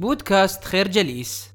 بودكاست خير جليس.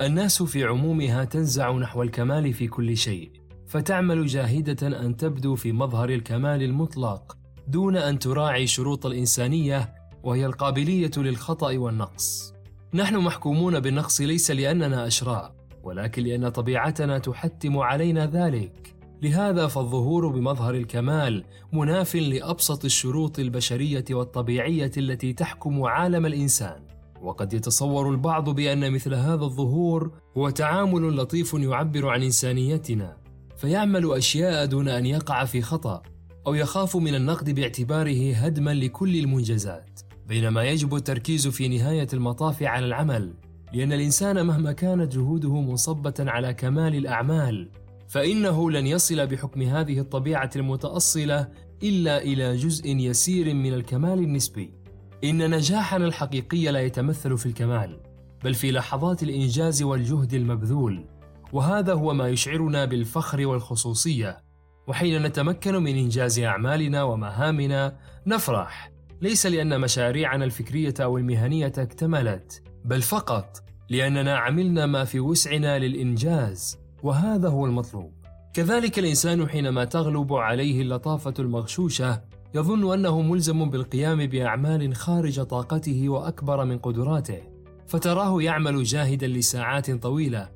الناس في عمومها تنزع نحو الكمال في كل شيء فتعمل جاهدة أن تبدو في مظهر الكمال المطلق دون أن تراعي شروط الإنسانية وهي القابلية للخطأ والنقص. نحن محكومون بالنقص ليس لأننا اشرار ولكن لأن طبيعتنا تحتم علينا ذلك. لهذا فالظهور بمظهر الكمال مناف لأبسط الشروط البشرية والطبيعية التي تحكم عالم الإنسان. وقد يتصور البعض بأن مثل هذا الظهور هو تعامل لطيف يعبر عن إنسانيتنا فيعمل أشياء دون أن يقع في خطأ أو يخاف من النقد باعتباره هدما لكل المنجزات. بينما يجب التركيز في نهاية المطاف على العمل لأن الإنسان مهما كانت جهوده منصبة على كمال الأعمال فإنه لن يصل بحكم هذه الطبيعة المتأصلة إلا إلى جزء يسير من الكمال النسبي. إن نجاحنا الحقيقي لا يتمثل في الكمال بل في لحظات الإنجاز والجهد المبذول. وهذا هو ما يشعرنا بالفخر والخصوصية. وحين نتمكن من إنجاز أعمالنا ومهامنا نفرح. ليس لأن مشاريعنا الفكرية أو المهنية اكتملت بل فقط لأننا عملنا ما في وسعنا للإنجاز. وهذا هو المطلوب. كذلك الإنسان حينما تغلب عليه اللطافة المغشوشة يظن أنه ملزم بالقيام بأعمال خارج طاقته وأكبر من قدراته فتراه يعمل جاهدا لساعات طويلة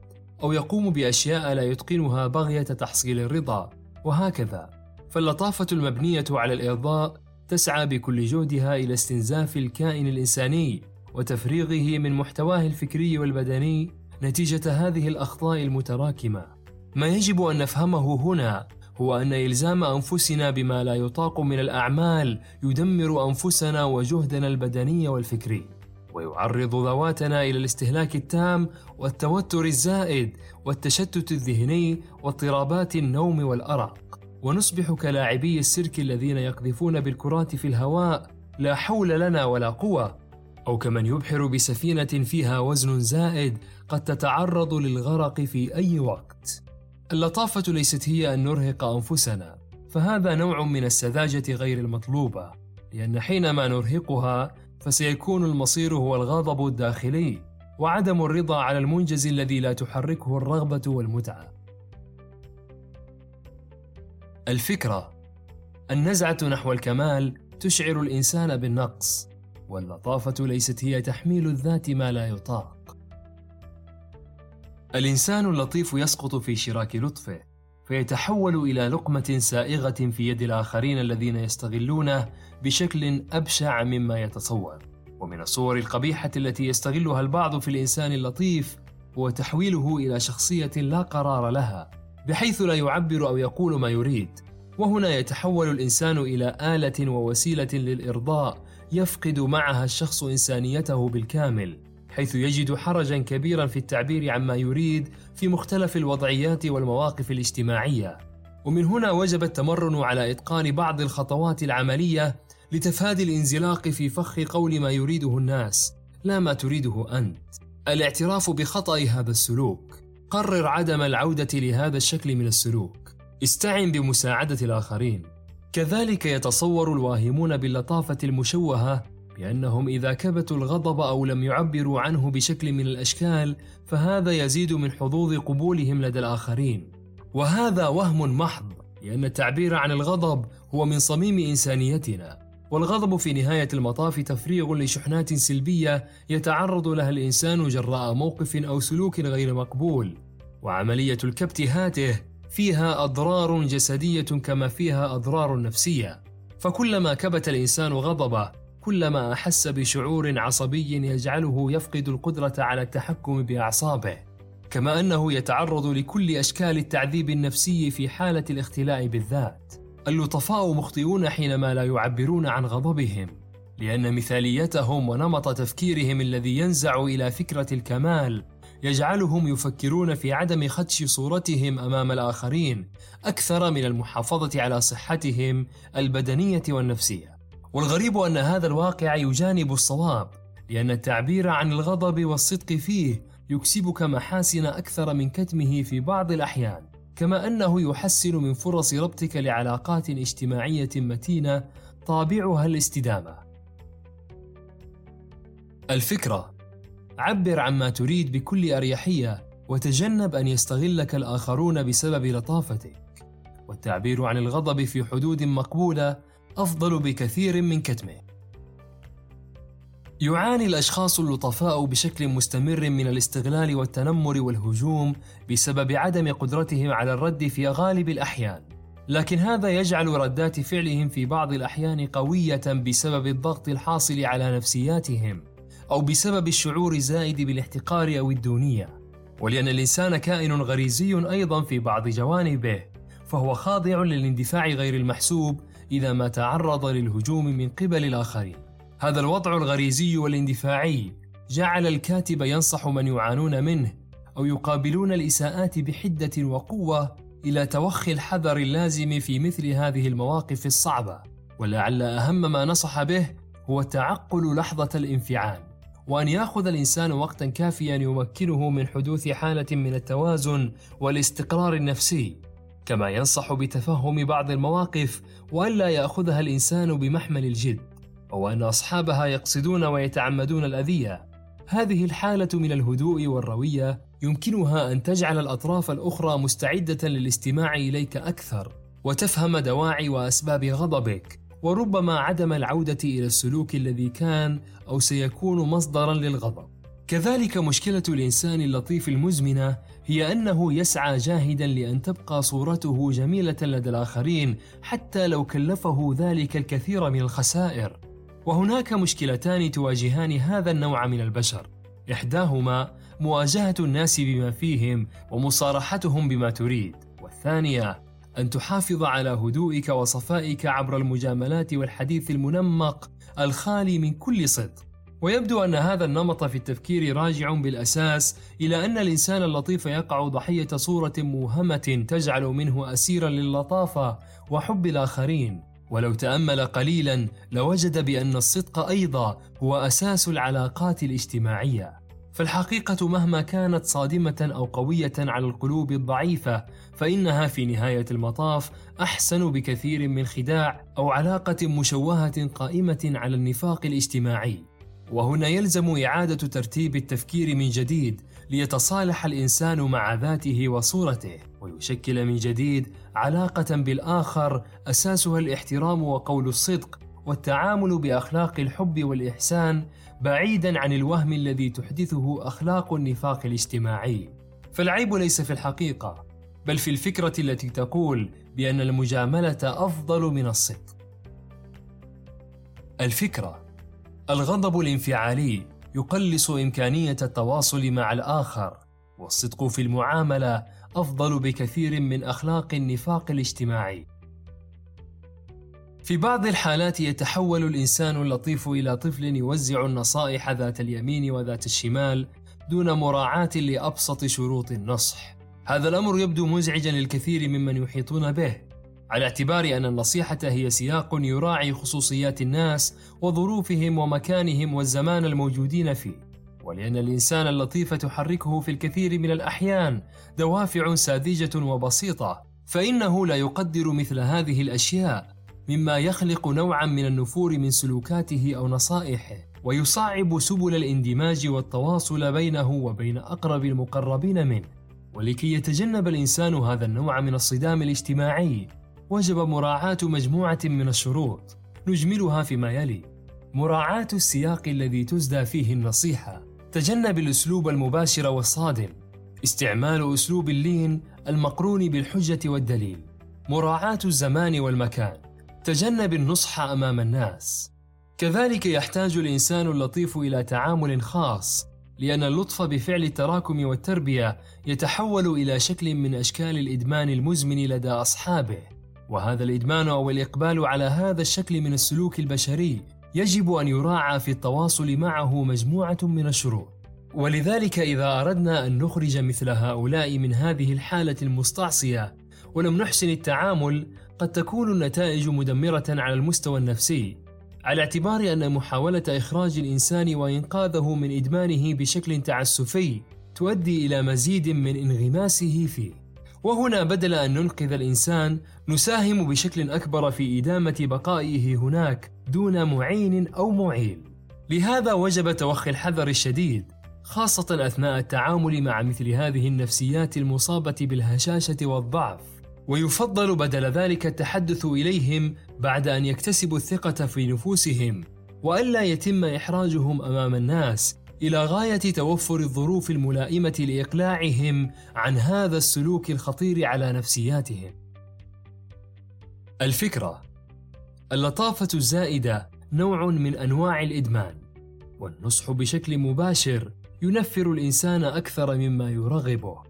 أو يقوم بأشياء لا يتقنها بغية تحصيل الرضا وهكذا. فاللطافة المبنية على الإرضاء تسعى بكل جهدها إلى استنزاف الكائن الإنساني وتفريغه من محتواه الفكري والبدني نتيجة هذه الأخطاء المتراكمة. ما يجب أن نفهمه هنا هو أن إلزام أنفسنا بما لا يطاق من الأعمال يدمر أنفسنا وجهدنا البدني والفكري، ويعرض ذواتنا إلى الاستهلاك التام والتوتر الزائد والتشتت الذهني واضطرابات النوم والأرق، ونصبح كلاعبي السيرك الذين يقذفون بالكرات في الهواء لا حول لنا ولا قوة أو كمن يبحر بسفينة فيها وزن زائد قد تتعرض للغرق في أي وقت. اللطافة ليست هي أن نرهق أنفسنا، فهذا نوع من السذاجة غير المطلوبة، لأن حينما نرهقها فسيكون المصير هو الغضب الداخلي، وعدم الرضا على المنجز الذي لا تحركه الرغبة والمتعة. الفكرة النزعة نحو الكمال تشعر الإنسان بالنقص، واللطافة ليست هي تحميل الذات ما لا يطاق. الإنسان اللطيف يسقط في شراك لطفه، فيتحول إلى لقمة سائغة في يد الآخرين الذين يستغلونه بشكل أبشع مما يتصور. ومن الصور القبيحة التي يستغلها البعض في الإنسان اللطيف هو تحويله إلى شخصية لا قرار لها، بحيث لا يعبر أو يقول ما يريد. وهنا يتحول الإنسان إلى آلة ووسيلة للإرضاء يفقد معها الشخص إنسانيته بالكامل حيث يجد حرجا كبيرا في التعبير عما يريد في مختلف الوضعيات والمواقف الاجتماعية. ومن هنا وجب التمرن على إتقان بعض الخطوات العملية لتفادي الانزلاق في فخ قول ما يريده الناس لا ما تريده أنت. الاعتراف بخطأ هذا السلوك. قرر عدم العودة لهذا الشكل من السلوك. استعن بمساعدة الآخرين. كذلك يتصور الواهمون باللطافة المشوهة بأنهم إذا كبتوا الغضب أو لم يعبروا عنه بشكل من الأشكال فهذا يزيد من حظوظ قبولهم لدى الآخرين. وهذا وهم محض لأن التعبير عن الغضب هو من صميم إنسانيتنا. والغضب في نهاية المطاف تفريغ لشحنات سلبية يتعرض لها الإنسان جراء موقف أو سلوك غير مقبول. وعملية الكبت هاته فيها أضرار جسدية كما فيها أضرار نفسية. فكلما كبت الإنسان غضبه كلما أحس بشعور عصبي يجعله يفقد القدرة على التحكم بأعصابه. كما أنه يتعرض لكل أشكال التعذيب النفسي في حالة الاختلاء بالذات. اللطفاء مخطئون حينما لا يعبرون عن غضبهم لأن مثاليتهم ونمط تفكيرهم الذي ينزع إلى فكرة الكمال يجعلهم يفكرون في عدم خدش صورتهم أمام الآخرين أكثر من المحافظة على صحتهم البدنية والنفسية. والغريب أن هذا الواقع يجانب الصواب لأن التعبير عن الغضب والصدق فيه يكسبك محاسن أكثر من كتمه في بعض الأحيان كما أنه يحسن من فرص ربطك لعلاقات اجتماعية متينة طابعها الاستدامة. الفكرة عبر عما تريد بكل أريحية وتجنب أن يستغلك الآخرون بسبب لطافتك. والتعبير عن الغضب في حدود مقبولة أفضل بكثير من كتمه. يعاني الأشخاص اللطفاء بشكل مستمر من الاستغلال والتنمر والهجوم بسبب عدم قدرتهم على الرد في غالب الأحيان. لكن هذا يجعل ردات فعلهم في بعض الأحيان قوية بسبب الضغط الحاصل على نفسياتهم. أو بسبب الشعور الزائد بالاحتقار أو الدونية ولأن الإنسان كائن غريزي أيضا في بعض جوانبه فهو خاضع للاندفاع غير المحسوب إذا ما تعرض للهجوم من قبل الآخرين. هذا الوضع الغريزي والاندفاعي جعل الكاتب ينصح من يعانون منه أو يقابلون الإساءات بحدة وقوة إلى توخي الحذر اللازم في مثل هذه المواقف الصعبة. ولعل أهم ما نصح به هو تعقل لحظة الانفعال. وأن يأخذ الإنسان وقتا كافيا يمكنه من حدوث حالة من التوازن والاستقرار النفسي كما ينصح بتفهم بعض المواقف وألا يأخذها الإنسان بمحمل الجد أو أن أصحابها يقصدون ويتعمدون الأذية. هذه الحالة من الهدوء والروية يمكنها أن تجعل الأطراف الأخرى مستعدة للاستماع إليك أكثر وتفهم دواعي وأسباب غضبك. وربما عدم العودة إلى السلوك الذي كان أو سيكون مصدرا للغضب. كذلك مشكلة الإنسان اللطيف المزمنة هي أنه يسعى جاهدا لأن تبقى صورته جميلة لدى الآخرين حتى لو كلفه ذلك الكثير من الخسائر. وهناك مشكلتان تواجهان هذا النوع من البشر. إحداهما مواجهة الناس بما فيهم ومصارحتهم بما تريد والثانية أن تحافظ على هدوئك وصفائك عبر المجاملات والحديث المنمق الخالي من كل صدق. ويبدو أن هذا النمط في التفكير راجع بالأساس إلى أن الإنسان اللطيف يقع ضحية صورة موهمة تجعل منه أسيرا للطافة وحب الآخرين. ولو تأمل قليلا لوجد بأن الصدق أيضا هو أساس العلاقات الاجتماعية. فالحقيقة مهما كانت صادمة أو قوية على القلوب الضعيفة فإنها في نهاية المطاف أحسن بكثير من خداع أو علاقة مشوهة قائمة على النفاق الاجتماعي. وهنا يلزم إعادة ترتيب التفكير من جديد ليتصالح الإنسان مع ذاته وصورته ويشكل من جديد علاقة بالآخر أساسها الاحترام وقول الصدق. والتعامل بأخلاق الحب والإحسان بعيدا عن الوهم الذي تحدثه أخلاق النفاق الاجتماعي. فالعيب ليس في الحقيقة بل في الفكرة التي تقول بأن المجاملة أفضل من الصدق. الفكرة الغضب الانفعالي يقلص إمكانية التواصل مع الآخر والصدق في المعاملة أفضل بكثير من أخلاق النفاق الاجتماعي. في بعض الحالات يتحول الإنسان اللطيف إلى طفل يوزع النصائح ذات اليمين وذات الشمال دون مراعاة لأبسط شروط النصح. هذا الأمر يبدو مزعجا للكثير ممن يحيطون به على اعتبار أن النصيحة هي سياق يراعي خصوصيات الناس وظروفهم ومكانهم والزمان الموجودين فيه. ولأن الإنسان اللطيف تحركه في الكثير من الأحيان دوافع ساذجة وبسيطة فإنه لا يقدر مثل هذه الأشياء. مما يخلق نوعا من النفور من سلوكاته أو نصائحه ويصعب سبل الاندماج والتواصل بينه وبين أقرب المقربين منه. ولكي يتجنب الإنسان هذا النوع من الصدام الاجتماعي وجب مراعاة مجموعة من الشروط نجملها فيما يلي. مراعاة السياق الذي تزدى فيه النصيحة تجنب الأسلوب المباشر والصادم استعمال أسلوب اللين المقرون بالحجة والدليل. مراعاة الزمان والمكان تجنب النصح أمام الناس. كذلك يحتاج الإنسان اللطيف إلى تعامل خاص لأن اللطف بفعل التراكم والتربية يتحول إلى شكل من أشكال الإدمان المزمن لدى أصحابه. وهذا الإدمان أو الإقبال على هذا الشكل من السلوك البشري يجب أن يراعى في التواصل معه مجموعة من الشروط. ولذلك إذا أردنا أن نخرج مثل هؤلاء من هذه الحالة المستعصية ولم نحسن التعامل قد تكون النتائج مدمرة على المستوى النفسي على اعتبار أن محاولة إخراج الإنسان وإنقاذه من إدمانه بشكل تعسفي تؤدي إلى مزيد من انغماسه فيه. وهنا بدل أن ننقذ الإنسان نساهم بشكل أكبر في إدامة بقائه هناك دون معين أو معيل. لهذا وجب توخي الحذر الشديد خاصة أثناء التعامل مع مثل هذه النفسيات المصابة بالهشاشة والضعف. ويفضل بدل ذلك التحدث إليهم بعد أن يكتسبوا الثقة في نفوسهم وألا يتم إحراجهم أمام الناس إلى غاية توفر الظروف الملائمة لإقلاعهم عن هذا السلوك الخطير على نفسياتهم. الفكرة اللطافة الزائدة نوع من أنواع الإدمان، والنصح بشكل مباشر ينفر الإنسان أكثر مما يرغبه.